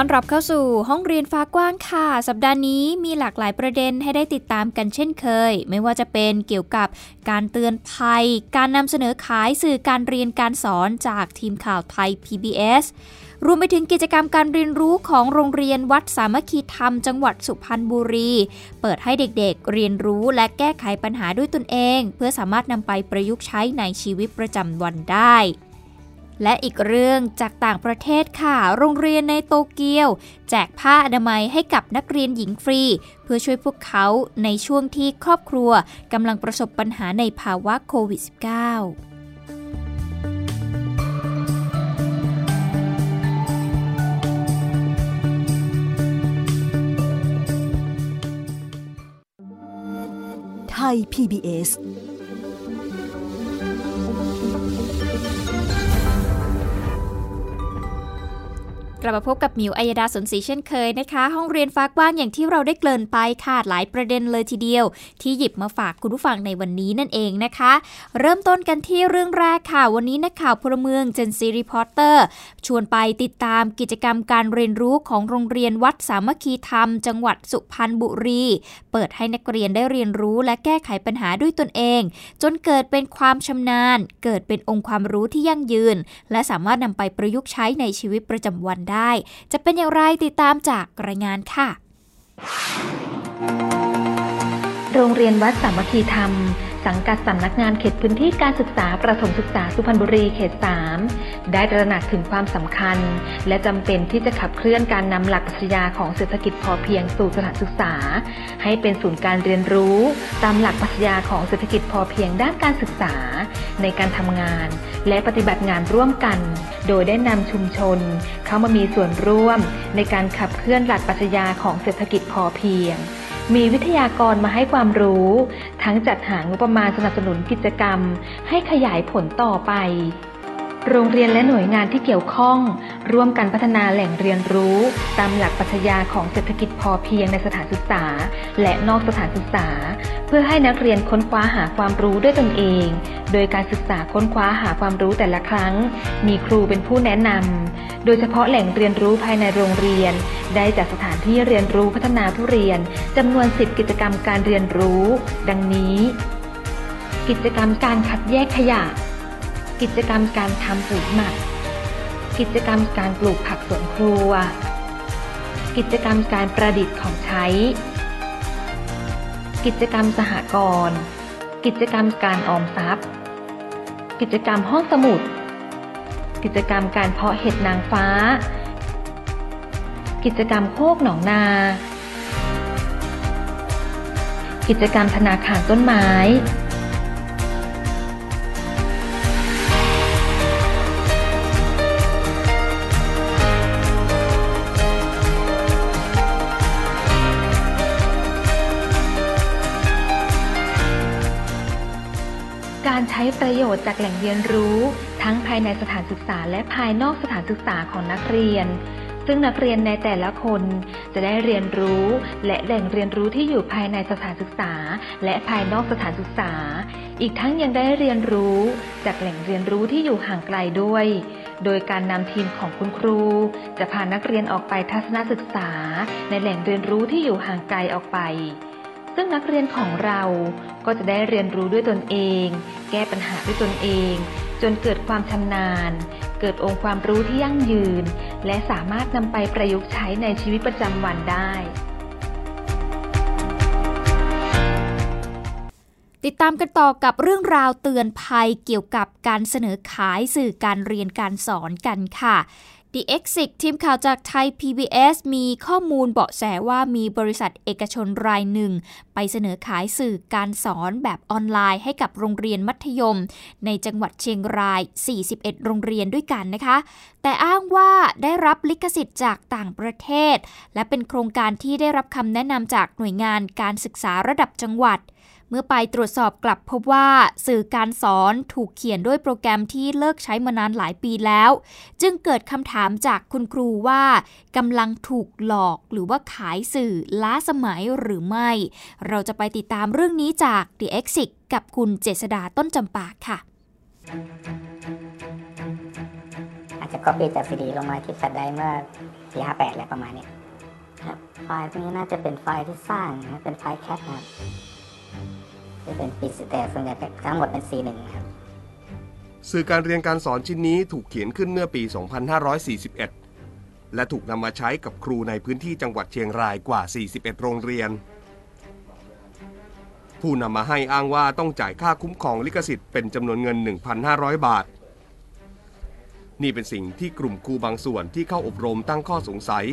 ต้อนรับเข้าสู่ห้องเรียนฟ้ากว้างค่ะ สัปดาห์นี้มีหลากหลายประเด็นให้ได้ติดตามกันเช่นเคย ไม่ว่าจะเป็นเกี่ยวกับการเตือนภัย การนำเสนอขายสื่อการเรียนการสอนจากทีมข่าวไทย PBS รวมไปถึงกิจกรรมการเรียนรู้ของโรงเรียนวัดสามัคคีธรรมจังหวัดสุพรรณบุรี เปิดให้เด็กๆ เรียนรู้และแก้ไขปัญหาด้วยตนเอง เพื่อสามารถนำไปประยุกต์ใช้ในชีวิตประจำวันได้ และอีกเรื่องจากต่างประเทศค่ะ โรงเรียนในโตเกียว แจกผ้าอนามัยให้กับนักเรียนหญิงฟรี เพื่อช่วยพวกเขาในช่วงที่ครอบครัวกำลังประสบปัญหาในภาวะโควิด -19 ไทย PBS กลับมาพบกับมิวอัยดาสนศรีเช่นเคยนะคะ ห้องเรียนฟ้ากว้างอย่างที่เราได้เกริ่นไปค่ะหลายประเด็นเลยทีเดียว ที่หยิบมาฝากคุณผู้ฟังในวันนี้นั่นเองนะคะ เริ่มต้นกันที่เรื่องแรกค่ะ วันนี้นักข่าวพลเมือง Gen Z Reporter ชวนไปติดตามกิจกรรมการเรียนรู้ของโรงเรียนวัดสามัคคีธรรม จังหวัดสุพรรณบุรี เปิดให้นักเรียนได้เรียนรู้และแก้ไขปัญหาด้วยตนเอง จนเกิดเป็นความชำนาญ เกิดเป็นองค์ความรู้ที่ยั่งยืน และสามารถนำไปประยุกต์ใช้ในชีวิตประจำวันได้จะเป็นอย่างไรติดตามจากรายงานค่ะ โรงเรียนวัดสามัคคีธรรม สังกัดสำนักงานเขตพื้นที่การศึกษาประถมศึกษาสุพรรณบุรีเขต 3 ได้ตระหนักถึงความสำคัญ และจำเป็นที่จะขับเคลื่อนการนำหลักปรัชญาของเศรษฐกิจพอเพียงสู่สถานศึกษา ให้เป็นศูนย์การเรียนรู้ ตามหลักปรัชญาของเศรษฐกิจพอเพียงด้านการศึกษา ในการทำงาน และปฏิบัติงานร่วมกัน โดยได้นำชุมชน เข้ามามีส่วนร่วม ในการขับเคลื่อนหลักปรัชญาของเศรษฐกิจพอเพียง มีวิทยากรมาให้ความรู้ ทั้งจัดหางบประมาณสนับสนุนกิจกรรม ให้ขยายผลต่อไป โรงเรียนและหน่วยงานที่เกี่ยวข้อง ร่วมกันพัฒนาแหล่งเรียนรู้ ตามหลักปรัชญาของเศรษฐกิจพอเพียงในสถานศึกษา และนอกสถานศึกษา เพื่อให้นักเรียนค้นคว้าหาความรู้ด้วยตนเอง โดยการศึกษาค้นคว้าหาความรู้แต่ละครั้ง มีครูเป็นผู้แนะนำโดยเฉพาะแหล่งเรียนรู้ภายในโรงเรียน ได้จากสถานที่เรียนรู้พัฒนาผู้เรียนจำนวน 10 กิจกรรมการเรียนรู้ ดังนี้ กิจกรรมการคัดแยกขยะ กิจกรรมการทำปุ๋ยหมัก กิจกรรมการปลูกผักสวนครัว กิจกรรมการประดิษฐ์ของใช้ กิจกรรมสหกรณ์ กิจกรรมการออมทรัพย์ กิจกรรมห้องสมุด กิจกรรมการเพาะเห็ดนางฟ้า กิจกรรมโคกหนองนา กิจกรรมธนาคารต้นไม้ ช้ประโยชน์จากแหล่งเรียนรู้ ทั้งภายในสถานศึกษาและภายนอกสถานศึกษาของนักเรียน ซึ่งนักเรียนในแต่ละคนจะได้เรียนรู้ และแหล่งเรียนรู้ที่อยู่ภายในสถานศึกษา และภายนอกสถานศึกษา อีกทั้งยังได้เรียนรู้ จากแหล่งเรียนรู้ที่อยู่ห่างไกลด้วย โดยการนำทีมของคุณครู จะพานักเรียนออกไปทัศนศึกษา ในแหล่งเรียนรู้ที่อยู่ห่างไกลออกไป ซึ่งนักเรียนของเราก็จะได้เรียนรู้ด้วยตนเอง แก้ปัญหาด้วยตนเอง จนเกิดความชำนาญ เกิดองค์ความรู้ที่ยั่งยืน และสามารถนำไปประยุกต์ใช้ในชีวิตประจำวันได้ ติดตามกันต่อกับเรื่องราวเตือนภัยเกี่ยวกับการเสนอขายสื่อการเรียนการสอนกันค่ะ The Exit ทีมข่าวจากไทย PBS มีข้อมูลเบาะแสว่ามีบริษัทเอกชนรายหนึ่ง ไปเสนอขายสื่อการสอนแบบออนไลน์ให้กับโรงเรียนมัธยม ในจังหวัดเชียงราย 41 โรงเรียนด้วยกันนะคะ แต่อ้างว่าได้รับลิขสิทธิ์จากต่างประเทศ และเป็นโครงการที่ได้รับคำแนะนำจากหน่วยงานการศึกษาระดับจังหวัด เมื่อไปตรวจสอบกลับพบว่าสื่อการสอนถูกเขียนด้วยโปรแกรมที่เลิกใช้มานานหลายปีแล้ว จึงเกิดคำถามจากคุณครูว่ากำลังถูกหลอกหรือว่าขายสื่อล้าสมัยหรือไม่ เราจะไปติดตามเรื่องนี้จาก The Exit กับคุณเจษดาต้นจำปาค่ะ อาจจะก๊อปปี้จากซีดีลงมาที่แฟลชไดรฟ์เมื่อปีห้าแปดอะไรประมาณนี้ครับไฟล์พวกนี้น่าจะเป็นไฟล์ที่สร้างนะเป็นไฟล์แคปนะครับ จะเป็นปีแต่ส่วนใหญ่ทั้งหมดเป็น C1 ครับสื่อการเรียนการสอนชิ้นนี้ถูกเขียนขึ้นเมื่อปี 2541 และถูกนำมาใช้กับครูในพื้นที่จังหวัดเชียงรายกว่า 41 โรงเรียน ผู้นำมาให้อ้างว่าต้องจ่ายค่าคุ้มครองลิขสิทธิ์เป็นจำนวนเงิน 1,500 บาท นี่เป็นสิ่งที่กลุ่มครูบางส่วนที่เข้าอบรมตั้งข้อสงสัย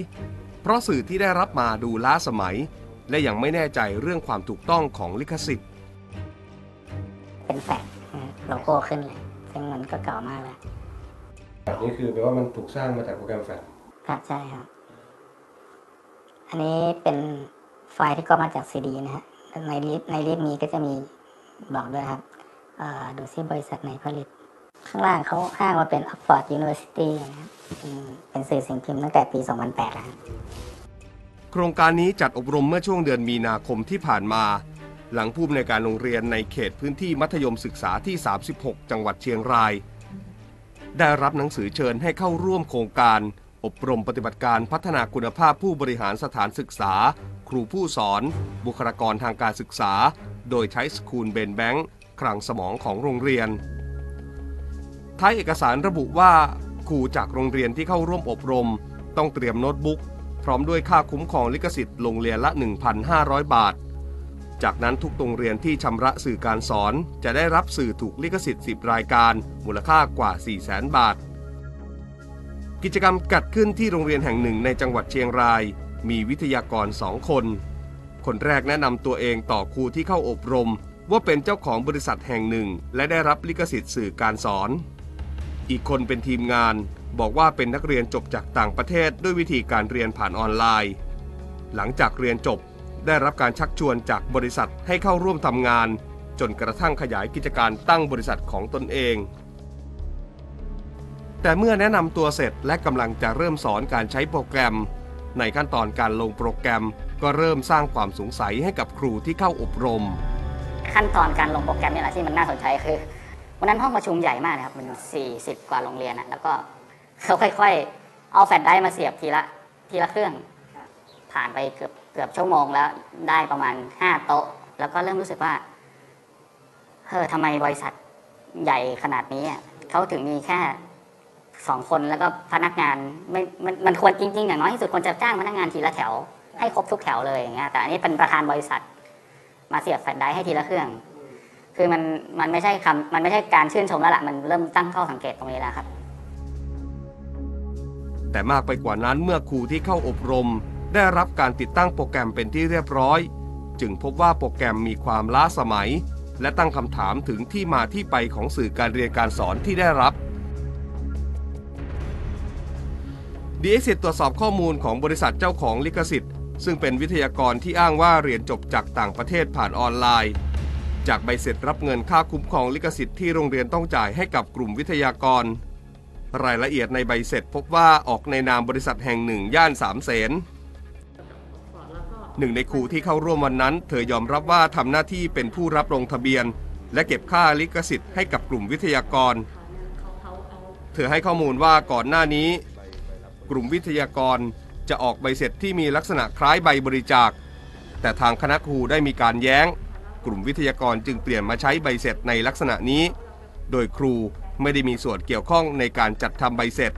เพราะสื่อที่ได้รับมาดูล้าสมัย และยังไม่แน่ใจเรื่องความถูกต้องของลิขสิทธิ์ เป็นแฟลชนะฮะโลโก้ขึ้นเลย ซึ่งมันก็เก่ามากแล้วแบบนี้คือแปลว่ามันถูกสร้างมาจากโปรแกรมแฟลชครับใช่ครับ อันนี้เป็นไฟล์ที่ก็มาจากซีดีนะฮะ ใน list ใน list นี้ก็จะมีบอกด้วยครับเอ่อดูซิบริษัทไหนผลิต ข้างล่างเขาอ้างว่าเป็น Oxford University นะครับอืมเป็นสื่อสิ่งพิมพ์ตั้งแต่ปี 2008แล้วครับโครงการนี้จัดอบรมเมื่อช่วงเดือนมีนาคมที่ผ่านมา หลังผู้อำนวยการโรงเรียนในเขตพื้นที่มัธยมศึกษาที่ 36 จังหวัดเชียงราย ได้รับหนังสือเชิญให้เข้าร่วมโครงการ อบรมปฏิบัติการพัฒนาคุณภาพผู้บริหารสถานศึกษา ครูผู้สอน บุคลากรทางการศึกษา โดยใช้สคูลเบนแบงค์คลังสมองของโรงเรียน ท้ายเอกสารระบุว่าครูจากโรงเรียนที่เข้าร่วมอบรม ต้องเตรียมโน้ตบุ๊ก พร้อมด้วยค่าคุ้มครองลิขสิทธิ์โรงเรียนละ 1,500 บาท จากนั้นทุกโรงเรียนที่ชำระสื่อการสอน จะได้รับสื่อถูกลิขสิทธิ์ 10 รายการ มูลค่ากว่า 400,000บาท กิจกรรมกัดขึ้นที่โรงเรียนแห่งหนึ่งในจังหวัดเชียงราย มีวิทยากรสองคน คนแรกแนะนำตัวเองต่อครูที่เข้าอบรม ว่าเป็นเจ้าของบริษัทแห่งหนึ่ง และได้รับลิขสิทธิ์สื่อการสอน อีกคนเป็นทีมงาน บอกว่าเป็นนักเรียนจบจากต่างประเทศด้วยวิธีการเรียนผ่านออนไลน์ หลังจากเรียนจบ ได้รับการชักชวนจากบริษัทให้เข้าร่วมทำงาน จนกระทั่งขยายกิจการตั้งบริษัทของตนเอง แต่เมื่อแนะนำตัวเสร็จและกำลังจะเริ่มสอนการใช้โปรแกรม ในขั้นตอนการลงโปรแกรมก็เริ่มสร้างความสงสัยให้กับครูที่เข้าอบรม ขั้นตอนการลงโปรแกรมนี่แหละที่มันน่าสนใจคือวันนั้นห้องประชุมใหญ่มากนะครับมัน40 กว่าโรงเรียนอะแล้วก็เขาค่อย ๆ เอาแฟลชไดรฟ์มาเสียบทีละทีละเครื่อง ผ่านไปเกือบ เกือบชั่วโมงแล้วได้ประมาณ5โต๊ะ แล้วก็เริ่มรู้สึกว่าเฮ้อทำไมบริษัทใหญ่ขนาดนี้เขาถึงมีแค่สองคนแล้วก็พนักงานไม่มันมันควรจริงๆอย่างน้อยที่สุดควรจะจ้างพนักงานทีละแถว ให้ครบทุกแถวเลยอย่างเงี้ยแต่อันนี้เป็นประธานบริษัท มาเสียบแฟลชไดร์ให้ทีละเครื่อง คือมันมันไม่ใช่คำมันไม่ใช่การชื่นชมแล้วล่ะมันเริ่มตั้งข้อสังเกตตรงนี้แล้วครับ แต่มากไปกว่านั้นเมื่อครูที่เข้าอบรม ได้รับการติดตั้งโปรแกรมเป็นที่เรียบร้อย จึงพบว่าโปรแกรมมีความล้าสมัย และตั้งคำถามถึงที่มาที่ไปของสื่อการเรียนการสอนที่ได้รับ d x ตรวจสอบข้อมูลของบริษัทเจ้าของลิขสิทธิ์ ซึ่งเป็นวิทยากรที่อ้างว่าเรียนจบจากต่างประเทศผ่านออนไลน์ จากใบเสร็จรับเงินค่าคุ้มครองลิขสิทธิ์ที่โรงเรียนต้องจ่ายให้กับกลุ่มวิทยากร รายละเอียดในใบเสร็จพบว่าออกในนามบริษัทแห่งหนึ่งย่านสามเสน หนึ่งในครูที่เข้าร่วมวันนั้น เธอยอมรับว่าทำหน้าที่เป็นผู้รับลงทะเบียน และเก็บค่าลิขสิทธิ์ให้กับกลุ่มวิทยากร เธอให้ข้อมูลว่าก่อนหน้านี้ กลุ่มวิทยากรจะออกใบเสร็จที่มีลักษณะคล้ายใบบริจาค แต่ทางคณะครูได้มีการแย้ง กลุ่มวิทยากรจึงเปลี่ยนมาใช้ใบเสร็จในลักษณะนี้ โดยครูไม่ได้มีส่วนเกี่ยวข้องในการจัดทำใบเสร็จ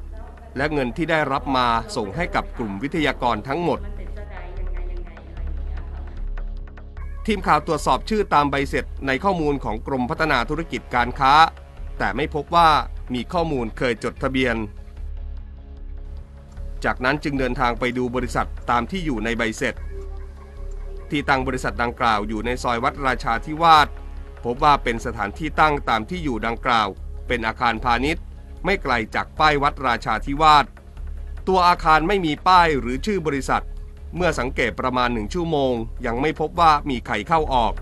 และเงินที่ได้รับมาส่งให้กับกลุ่มวิทยากรทั้งหมด ทีมข่าวตรวจสอบชื่อตามใบเสร็จในข้อมูลของกรมพัฒนาธุรกิจการค้า แต่ไม่พบว่ามีข้อมูลเคยจดทะเบียน จากนั้นจึงเดินทางไปดูบริษัทตามที่อยู่ในใบเสร็จ ที่ตั้งบริษัทดังกล่าวอยู่ในซอยวัดราชาธิวาสพบว่าเป็นสถานที่ตั้งตามที่อยู่ดังกล่าว เป็นอาคารพาณิชย์ ไม่ไกลจากป้ายวัดราชาธิวาสตัวอาคารไม่มีป้ายหรือชื่อบริษัท เมื่อสังเกตประมาณหนึ่งชั่วโมง ยังไม่พบว่ามีใครเข้าออก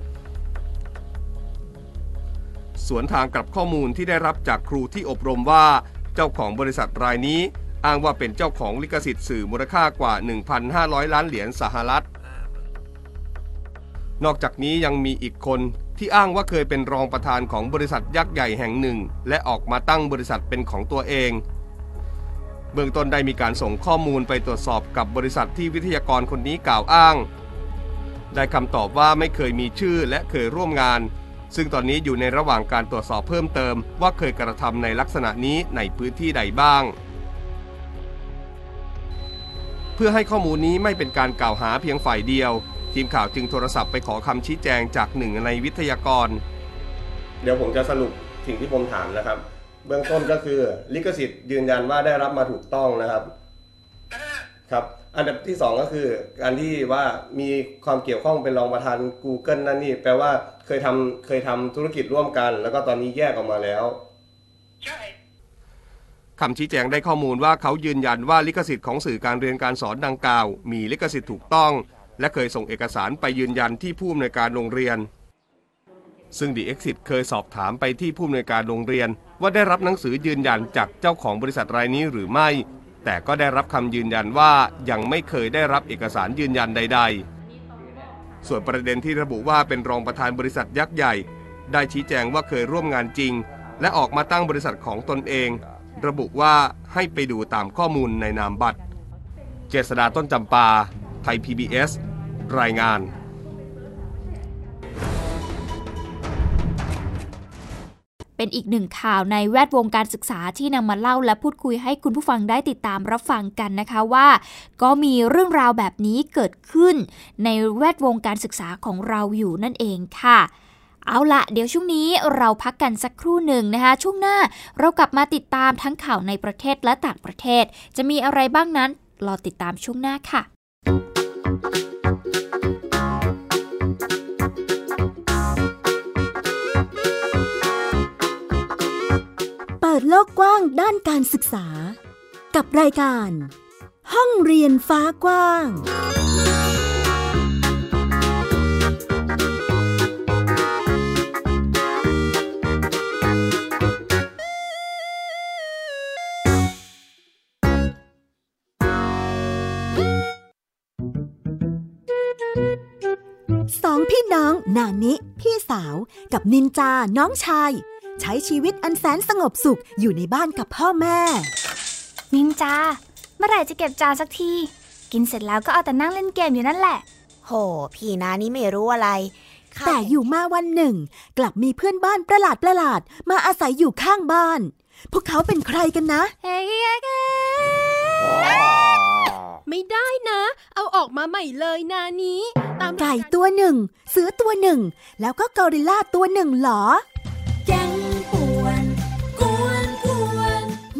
สวนทางกับข้อมูลที่ได้รับจากครูที่อบรมว่า เจ้าของบริษัทรายนี้ อ้างว่าเป็นเจ้าของลิขสิทธิ์สื่อมูลค่ากว่า 1,500 ล้านเหรียญสหรัฐ นอกจากนี้ยังมีอีกคนที่อ้างว่าเคยเป็นรองประธานของบริษัทยักษ์ใหญ่แห่งหนึ่ง และออกมาตั้งบริษัทเป็นของตัวเอง เบื้องต้นได้มีการส่งข้อมูลไปตรวจสอบกับบริษัทที่วิทยากรคนนี้กล่าวอ้าง ได้คำตอบว่าไม่เคยมีชื่อและเคยร่วมงาน ซึ่งตอนนี้อยู่ในระหว่างการตรวจสอบเพิ่มเติม ว่าเคยกระทำในลักษณะนี้ในพื้นที่ใดบ้าง เพื่อให้ข้อมูลนี้ไม่เป็นการกล่าวหาเพียงฝ่ายเดียว ทีมข่าวจึงโทรศัพท์ไปขอคำชี้แจงจากหนึ่งในวิทยากร เดี๋ยวผมจะสรุปสิ่งที่ผมถามนะครับ เบื้องต้นก็คือลิขสิทธิ์ยืนยันว่าได้รับมาถูกต้องนะครับ ครับ อันดับที่ 2 ก็คือการที่ว่ามีความเกี่ยวข้องเป็นรองประธาน Google นั่นนี่ แปลว่าเคยทำเคยทำธุรกิจร่วมกัน แล้วก็ตอนนี้แยกออกมาแล้วใช่คำชี้แจงได้ข้อมูลว่าเขายืนยันว่าลิขสิทธิ์ของสื่อการเรียนการสอนดังกล่าว มีลิขสิทธิ์ถูกต้อง และเคยส่งเอกสารไปยืนยันที่ผู้อำนวยการโรงเรียน ซึ่งดีเอ็กซิเคยสอบถามไปที่ผู้อำนวยการโรงเรียน ว่าได้รับหนังสือยืนยันจากเจ้าของบริษัทรายนี้หรือไม่ แต่ก็ได้รับคำยืนยันว่ายังไม่เคยได้รับเอกสารยืนยันใด ๆ ส่วนประเด็นที่ระบุว่าเป็นรองประธานบริษัทยักษ์ใหญ่ ได้ชี้แจงว่าเคยร่วมงานจริง และออกมาตั้งบริษัทของตนเอง ระบุว่าให้ไปดูตามข้อมูลในนามบัตร เจษดาต้นจำปา ไทย PBS รายงาน เป็นอีกหนึ่งข่าวในแวดวงการศึกษาที่นำมาเล่าและพูดคุยให้คุณผู้ฟังได้ติดตามรับฟังกันนะคะว่า ก็มีเรื่องราวแบบนี้เกิดขึ้น ในแวดวงการศึกษาของเราอยู่นั่นเองค่ะเอาละเดี๋ยวช่วงนี้เราพักกันสักครู่หนึ่งนะคะ ช่วงหน้าเรากลับมาติดตามทั้งข่าวในประเทศและต่างประเทศ จะมีอะไรบ้างนั้น รอติดตามช่วงหน้าค่ะ ปิดโลกกว้างด้านการศึกษา กับรายการ ห้องเรียนฟ้ากว้างสองพี่น้องนานิ พี่สาวกับนินจาน้องชาย ใช้ชีวิตอันแสนสงบสุขอยู่ในบ้านกับพ่อแม่ นินจา เมื่อไหร่จะเก็บจานสักที กินเสร็จแล้วก็เอาแต่นั่งเล่นเกมอยู่นั่นแหละ โห พี่นานี่ไม่รู้อะไรข้าแต่อยู่มาวันหนึ่ง กลับมีเพื่อนบ้านประหลาดประหลาดๆมาอาศัยอยู่ข้างบ้าน พวกเขาเป็นใครกันนะเฮ้ยเฮ้ยเฮ้ยไม่ได้นะ เอาออกมาใหม่เลยนานี้ตามไก่ตัวหนึ่ง เสือตัวหนึ่ง แล้วก็กอริลลาตัวหนึ่งเหรอแก๊ง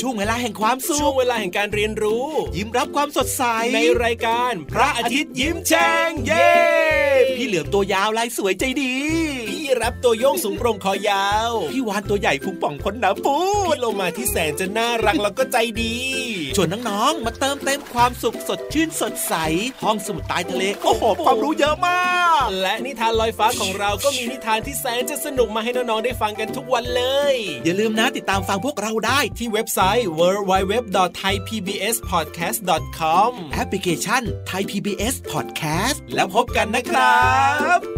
ช่วงเวลาแห่งความสุช่วขงเวลาแห่งการเรียนรู้ ยิ้มรับความสดใส ในรายการพระอาทิตย์ยิ้มแฉ่งเย้พี่เหลือมตัวยาวลายสวยใจดี พี่รับตัวโยงสูงโปร่งคอยาว พี่วานตัวใหญ่พุงป่องพ้นน้ำปูพี่ดโลมาที่แสนจะน่ารักแล้วก็ใจดีชวนน้องๆมาเติมเต็มความสุขสดชื่นสดใส ห้องสมุดใต้ทะเลโอ้โหความรู้เยอะมาก และนิทานลอยฟ้าของเราก็มีนิทานที่แสนจะสนุกมาให้น้องๆได้ฟังกันทุกวันเลย อย่าลืมนะติดตามฟังพวกเราได้ที่เว็บไซต์ www.thaipbspodcast.com แอปพลิเคชันไทย PBS Podcast แล้วพบกันนะครับ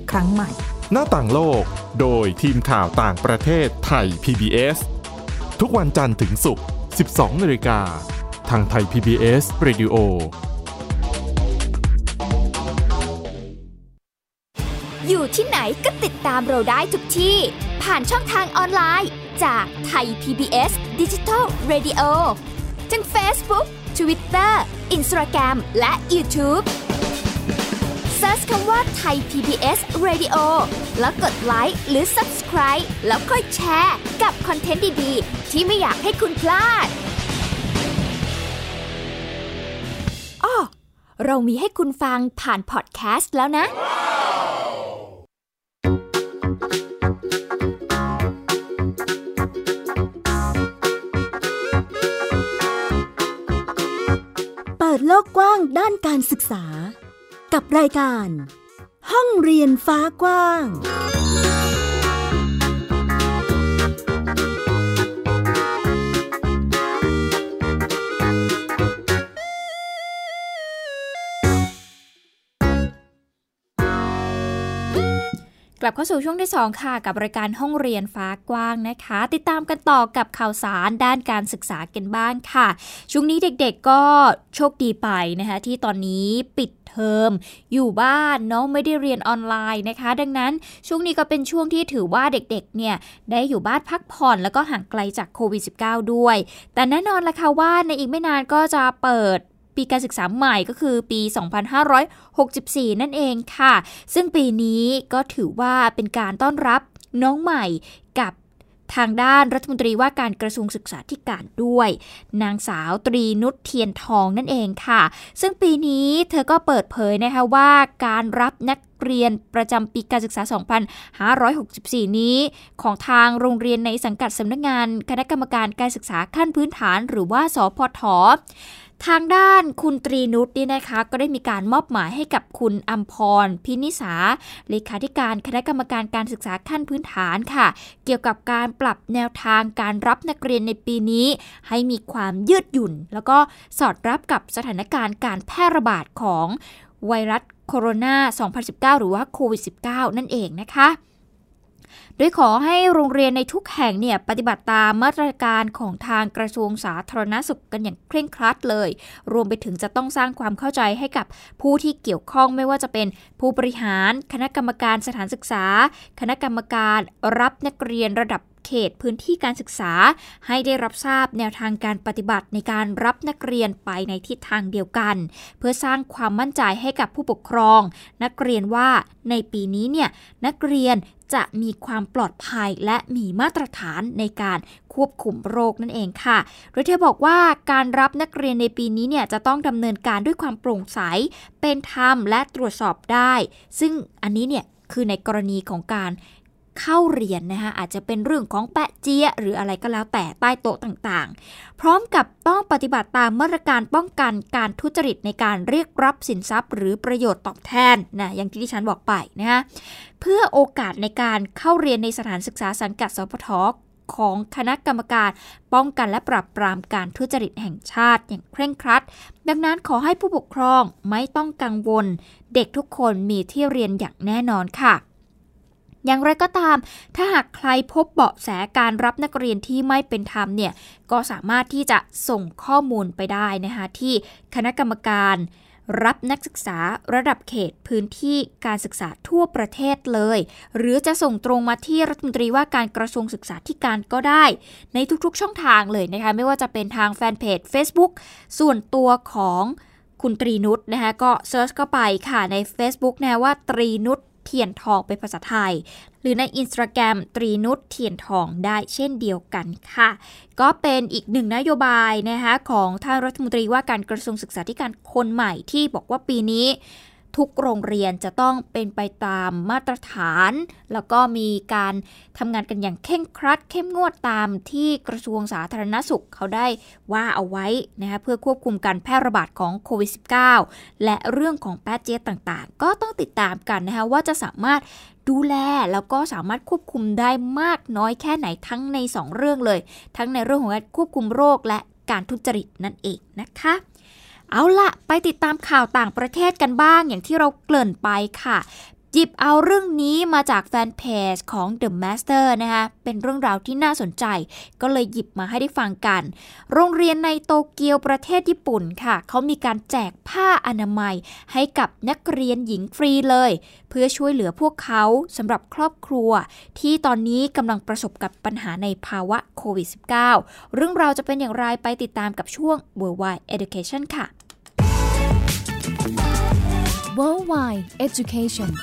ครั้งใหม่ หน้าต่างโลก โดยทีมข่าวต่างประเทศไทย PBS ทุกวันจันทร์ถึงศุกร์ 12นาฬิกา ทางไทย PBS Radio อยู่ที่ไหนก็ติดตามเราได้ทุกที่ ผ่านช่องทางออนไลน์ จากไทย PBS Digital Radio ทั้ง Facebook Twitter Instagram และ YouTube Search คำว่าไทย PBS Radio แล้วกดไลค์หรือ Subscribe แล้วค่อยแชร์ กับคอนเทนต์ดี ๆ ที่ไม่อยากให้คุณพลาดอ้อเรามีให้คุณฟังผ่านพอดแคสต์แล้วนะ เปิดโลกกว้างด้านการศึกษา กับรายการ ห้องเรียนฟ้ากว้าง กลับเข้าสู่ช่วงที่ 2 ค่ะ กับรายการห้องเรียนฟ้ากว้างนะคะ ติดตามกันต่อกับข่าวสารด้านการศึกษากันบ้างค่ะ ช่วงนี้เด็กๆก็โชคดีไปนะคะ ที่ตอนนี้ปิดเทอมอยู่บ้านเนาะไม่ได้เรียนออนไลน์นะคะ ดังนั้นช่วงนี้ก็เป็นช่วงที่ถือว่าเด็กๆเนี่ยได้อยู่บ้านพักผ่อนแล้วก็ห่างไกลจากโควิด -19 ด้วย แต่แน่นอนละค่ะว่าในอีกไม่นานก็จะเปิด ปีการศึกษาใหม่ก็คือปี 2564 นั่นเองค่ะ ซึ่งปีนี้ก็ถือว่าเป็นการต้อนรับน้องใหม่กับทางด้านรัฐมนตรีว่าการกระทรวงศึกษาธิการด้วย นางสาวตรีนุชเทียนทองนั่นเองค่ะ ซึ่งปีนี้เธอก็เปิดเผยนะคะว่าการรับนักเรียนประจำปีการศึกษา 2564 นี้ ของทางโรงเรียนในสังกัดสำนักงาน คณะกรรมการการศึกษาขั้นพื้นฐาน หรือว่าสพท ทางด้านคุณตรีนุชนี่นะคะ ก็ได้มีการมอบหมายให้กับคุณอัมพรพินิสาเลขาธิการคณะกรรมการการศึกษาขั้นพื้นฐานค่ะ เกี่ยวกับการปรับแนวทางการรับนักเรียนในปีนี้ ให้มีความยืดหยุ่น แล้วก็สอดรับกับสถานการณ์การแพร่ระบาดของไวรัสโคโรนา 2019 หรือว่าโควิด -19 นั่นเองนะคะ โดยขอให้โรงเรียนในทุกแห่งเนี่ยปฏิบัติตามมาตรการของทางกระทรวงสาธารณสุขกันอย่างเคร่งครัดเลย รวมไปถึงจะต้องสร้างความเข้าใจให้กับผู้ที่เกี่ยวข้องไม่ว่าจะเป็นผู้บริหาร คณะกรรมการสถานศึกษา คณะกรรมการรับนักเรียนระดับเขตพื้นที่การศึกษาให้ได้รับทราบแนวทางการปฏิบัติในการรับนักเรียนไปในทิศทางเดียวกัน เพื่อสร้างความมั่นใจให้กับผู้ปกครอง นักเรียนว่าในปีนี้เนี่ยนักเรียน จะมีความปลอดภัยและมีมาตรฐานในการควบคุมโรคนั่นเองค่ะ โดยเธอบอกว่าการรับนักเรียนในปีนี้เนี่ยจะต้องดำเนินการด้วยความโปร่งใส เป็นธรรมและตรวจสอบได้ ซึ่งอันนี้เนี่ยคือในกรณีของการ เข้าเรียนนะคะอาจจะเป็นเรื่องของแปะเจียหรืออะไรก็แล้วแต่ใต้โต๊ะต่างๆ พร้อมกับต้องปฏิบัติตามมาตรการป้องกันการทุจริตในการเรียกรับสินทรัพย์ หรือประโยชน์ตอบแทนนะอย่างที่ดิฉันบอกไปนะคะเพื่อโอกาสในการเข้าเรียนในสถานศึกษาสังกัดสพทของคณะกรรมการป้องกันและปราบปรามการทุจริตแห่งชาติอย่างเคร่งครัด ดังนั้นขอให้ผู้ปกครองไม่ต้องกังวล เด็กทุกคนมีที่เรียนอย่างแน่นอนค่ะ อย่างไรก็ตาม ถ้าหากใครพบเบาะแสการรับนักเรียนที่ไม่เป็นธรรมเนี่ยก็สามารถที่จะส่งข้อมูลไปได้นะคะที่คณะกรรมการรับนักศึกษาระดับเขตพื้นที่การศึกษาทั่วประเทศเลย หรือจะส่งตรงมาที่รัฐมนตรีว่าการกระทรวงศึกษาธิการก็ได้ ในทุกๆช่องทางเลยนะคะไม่ว่าจะเป็นทางแฟนเพจ Facebook ส่วนตัวของคุณตรีนุชนะคะก็ search เข้าไปค่ะใน Facebook นะว่าตรีนุช เทียนทองเป็นภาษาไทย หรือในอินสตาแกรมตรีนุชเทียนทองได้เช่นเดียวกันค่ะ ก็เป็นอีกหนึ่งนโยบายนะคะของท่านรัฐมนตรีว่าการกระทรวงศึกษาธิการคนใหม่ที่บอกว่าปีนี้ ทุกโรงเรียนจะต้องเป็นไปตามมาตรฐาน แล้วก็มีการทำงานกันอย่างเข่งครัด เข้มงวดตามที่กระทรวงสาธารณสุขเขาได้ว่าเอาไว้นะคะเพื่อควบคุมการแพร่ระบาดของโควิด -19 และเรื่องของแพทย์เจตต่างๆ ก็ต้องติดตามกันนะคะว่าจะสามารถดูแลแล้วก็สามารถควบคุมได้มากน้อยแค่ไหนทั้งใน 2 เรื่องเลย ทั้งในเรื่องของการควบคุมโรคและการทุจริตนั่นเองนะคะ เอาละไปติดตามข่าวต่างประเทศกันบ้างอย่างที่เราเกริ่นไปค่ะหยิบเอาเรื่องนี้มาจากแฟนเพจของ The Master นะคะเป็นเรื่องราวที่น่าสนใจ ก็เลยหยิบมาให้ได้ฟังกัน โรงเรียนในโตเกียวประเทศญี่ปุ่นค่ะ เขามีการแจกผ้าอนามัยให้กับนักเรียนหญิงฟรีเลย เพื่อช่วยเหลือพวกเขาสำหรับครอบครัว ที่ตอนนี้กำลังประสบกับปัญหาในภาวะโควิด -19 เรื่องราวจะเป็นอย่างไรไปติดตามกับช่วง Worldwide Education ค่ะ Worldwide Education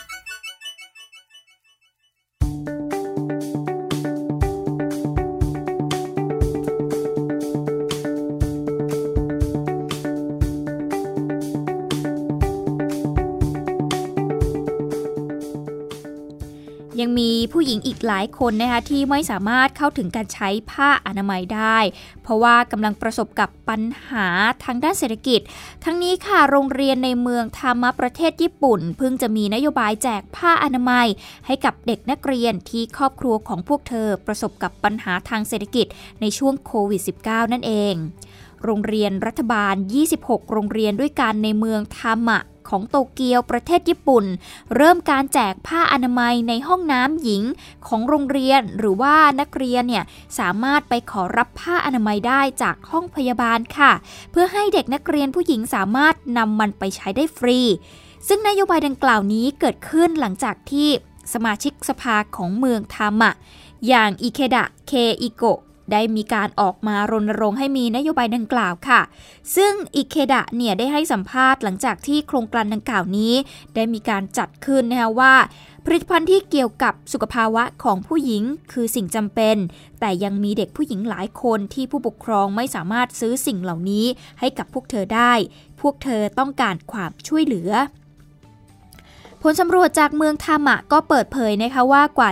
ยังมีผู้หญิงอีกหลายคนนะคะที่ไม่สามารถเข้าถึงการใช้ผ้าอนามัยได้ เพราะว่ากำลังประสบกับปัญหาทางด้านเศรษฐกิจ ทั้งนี้ค่ะโรงเรียนในเมืองทามะประเทศญี่ปุ่น เพิ่งจะมีนโยบายแจกผ้าอนามัย ให้กับเด็กนักเรียนที่ครอบครัวของพวกเธอประสบกับปัญหาทางเศรษฐกิจในช่วงโควิด -19 นั่นเอง โรงเรียนรัฐบาล 26 โรงเรียนด้วยกันในเมืองทามะของโตเกียวประเทศญี่ปุ่น เริ่มการแจกผ้าอนามัยในห้องน้ำหญิงของโรงเรียนหรือว่านักเรียนเนี่ยสามารถไปขอรับผ้าอนามัยได้จากห้องพยาบาลค่ะ เพื่อให้เด็กนักเรียนผู้หญิงสามารถนำมันไปใช้ได้ฟรี ซึ่งนโยบายดังกล่าวนี้เกิดขึ้นหลังจากที่สมาชิกสภาของเมืองทามะ อย่างอิเคดะเคอิโกะ ได้มีการออกมารณรงค์ให้มีนโยบายดังกล่าวค่ะ ซึ่งอิเคดะเนี่ยได้ให้สัมภาษณ์หลังจากที่โครงการดังกล่าวนี้ ได้มีการจัดขึ้นนะคะว่า ผลิตภัณฑ์ที่เกี่ยวกับสุขภาวะของผู้หญิงคือสิ่งจำเป็น แต่ยังมีเด็กผู้หญิงหลายคนที่ผู้ปกครองไม่สามารถซื้อสิ่งเหล่านี้ให้กับพวกเธอได้ พวกเธอต้องการความช่วยเหลือผลสำรวจจากเมืองทามะก็เปิดเผยนะคะว่ากว่า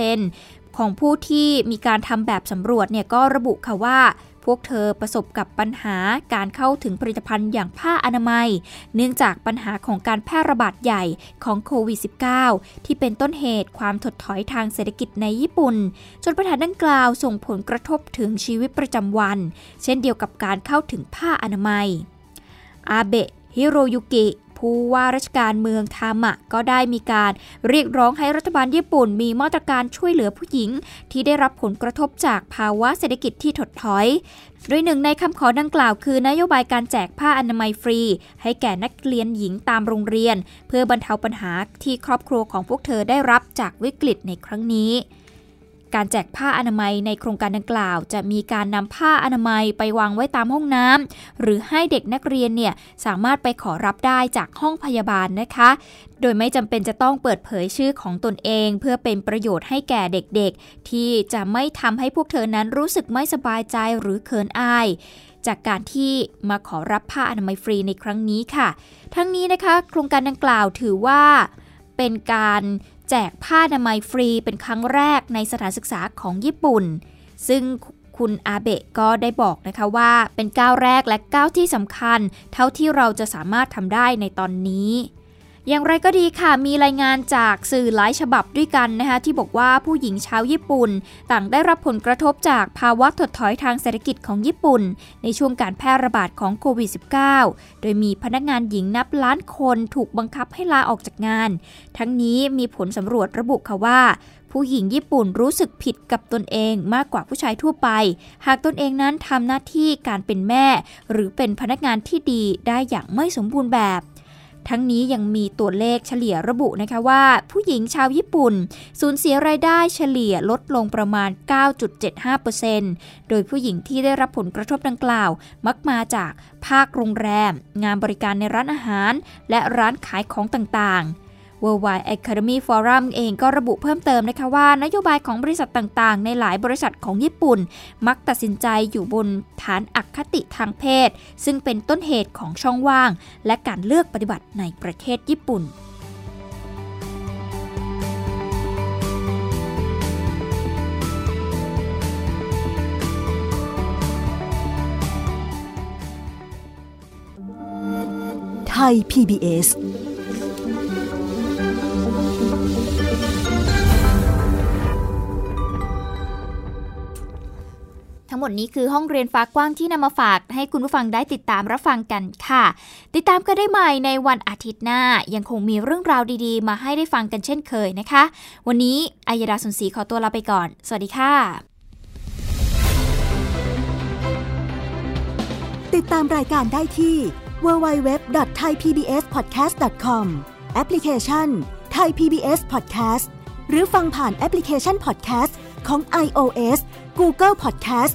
20% ของผู้ที่มีการทำแบบสำรวจเนี่ยก็ระบุค่ะว่า พวกเธอประสบกับปัญหาการเข้าถึงผลิตภัณฑ์อย่างผ้าอนามัย เนื่องจากปัญหาของการแพร่ระบาดใหญ่ของโควิด -19 ที่เป็นต้นเหตุความถดถอยทางเศรษฐกิจในญี่ปุ่น จนปัญหาดังกล่าวส่งผลกระทบถึงชีวิตประจำวัน เช่นเดียวกับการเข้าถึงผ้าอนามัยอาเบะฮิโรยุกิ ผู้ว่าราชการเมืองทามะก็ได้มีการเรียกร้องให้รัฐบาลญี่ปุ่น มีมาตรการช่วยเหลือผู้หญิง ที่ได้รับผลกระทบจากภาวะเศรษฐกิจที่ถดถอย โดยหนึ่งในคำขอดังกล่าวคือนโยบายการแจกผ้าอนามัยฟรี ให้แก่นักเรียนหญิงตามโรงเรียน เพื่อบรรเทาปัญหาที่ครอบครัวของพวกเธอได้รับจากวิกฤตในครั้งนี้ การแจกผ้าอนามัยในโครงการดังกล่าว จะมีการนำผ้าอนามัยไปวางไว้ตามห้องน้ำหรือให้เด็กนักเรียนเนี่ยสามารถไปขอรับได้จากห้องพยาบาลนะคะ โดยไม่จำเป็นจะต้องเปิดเผยชื่อของตนเอง เพื่อเป็นประโยชน์ให้แก่เด็กๆ ที่จะไม่ทำให้พวกเธอนั้นรู้สึกไม่สบายใจหรือเขินอายจากการที่มาขอรับผ้าอนามัยฟรีในครั้งนี้ค่ะ ทั้งนี้นะคะ โครงการดังกล่าวถือว่าเป็นการ แจกผ้าอนามัยฟรีเป็นครั้งแรกในสถานศึกษาของญี่ปุ่น ซึ่งคุณอาเบะก็ได้บอกนะคะว่าเป็นก้าวแรกและก้าวที่สำคัญ เท่าที่เราจะสามารถทำได้ในตอนนี้ อย่างไรก็ดีค่ะ มีรายงานจากสื่อหลายฉบับด้วยกันนะคะที่บอกว่าผู้หญิงชาวญี่ปุ่น ต่างได้รับผลกระทบจากภาวะถดถอยทางเศรษฐกิจของญี่ปุ่น ในช่วงการแพร่ระบาดของโควิด -19 โดยมีพนักงานหญิงนับล้านคนถูกบังคับให้ลาออกจากงาน ทั้งนี้มีผลสำรวจระบุค่ะว่าผู้หญิงญี่ปุ่นรู้สึกผิดกับตนเองมากกว่าผู้ชายทั่วไป หากตนเองนั้นทำหน้าที่การเป็นแม่ หรือเป็นพนักงานที่ดีได้อย่างไม่สมบูรณ์แบบ ทั้งนี้ยังมีตัวเลขเฉลี่ยระบุนะคะว่า ผู้หญิงชาวญี่ปุ่น สูญเสียรายได้เฉลี่ยลดลงประมาณ 9.75%โดยผู้หญิงที่ได้รับผลกระทบดังกล่าว มักมาจากภาคโรงแรม งานบริการในร้านอาหาร และร้านขายของต่างๆ Worldwide Academy Forum เองก็ระบุเพิ่มเติมนะคะว่านโยบายของบริษัทต่างๆ ในหลายบริษัทของญี่ปุ่น มักตัดสินใจอยู่บนฐานอคติทางเพศ ซึ่งเป็นต้นเหตุของช่องว่าง และการเลือกปฏิบัติในประเทศญี่ปุ่นไทย PBS ทั้งหมดนี้คือห้องเรียนฟ้ากว้างที่นำมาฝาก ให้คุณผู้ฟังได้ติดตามรับฟังกันค่ะ ติดตามกันได้ใหม่ในวันอาทิตย์หน้า ยังคงมีเรื่องราวดีๆ มาให้ได้ฟังกันเช่นเคยนะคะ วันนี้อายดาสุนศรีขอตัวลาไปก่อน สวัสดีค่ะ ติดตามรายการได้ที่ www.thaipbspodcast.com แอปพลิเคชัน Thai PBS Podcast หรือฟังผ่านแอปพลิเคชัน Podcast ของ iOS Google Podcast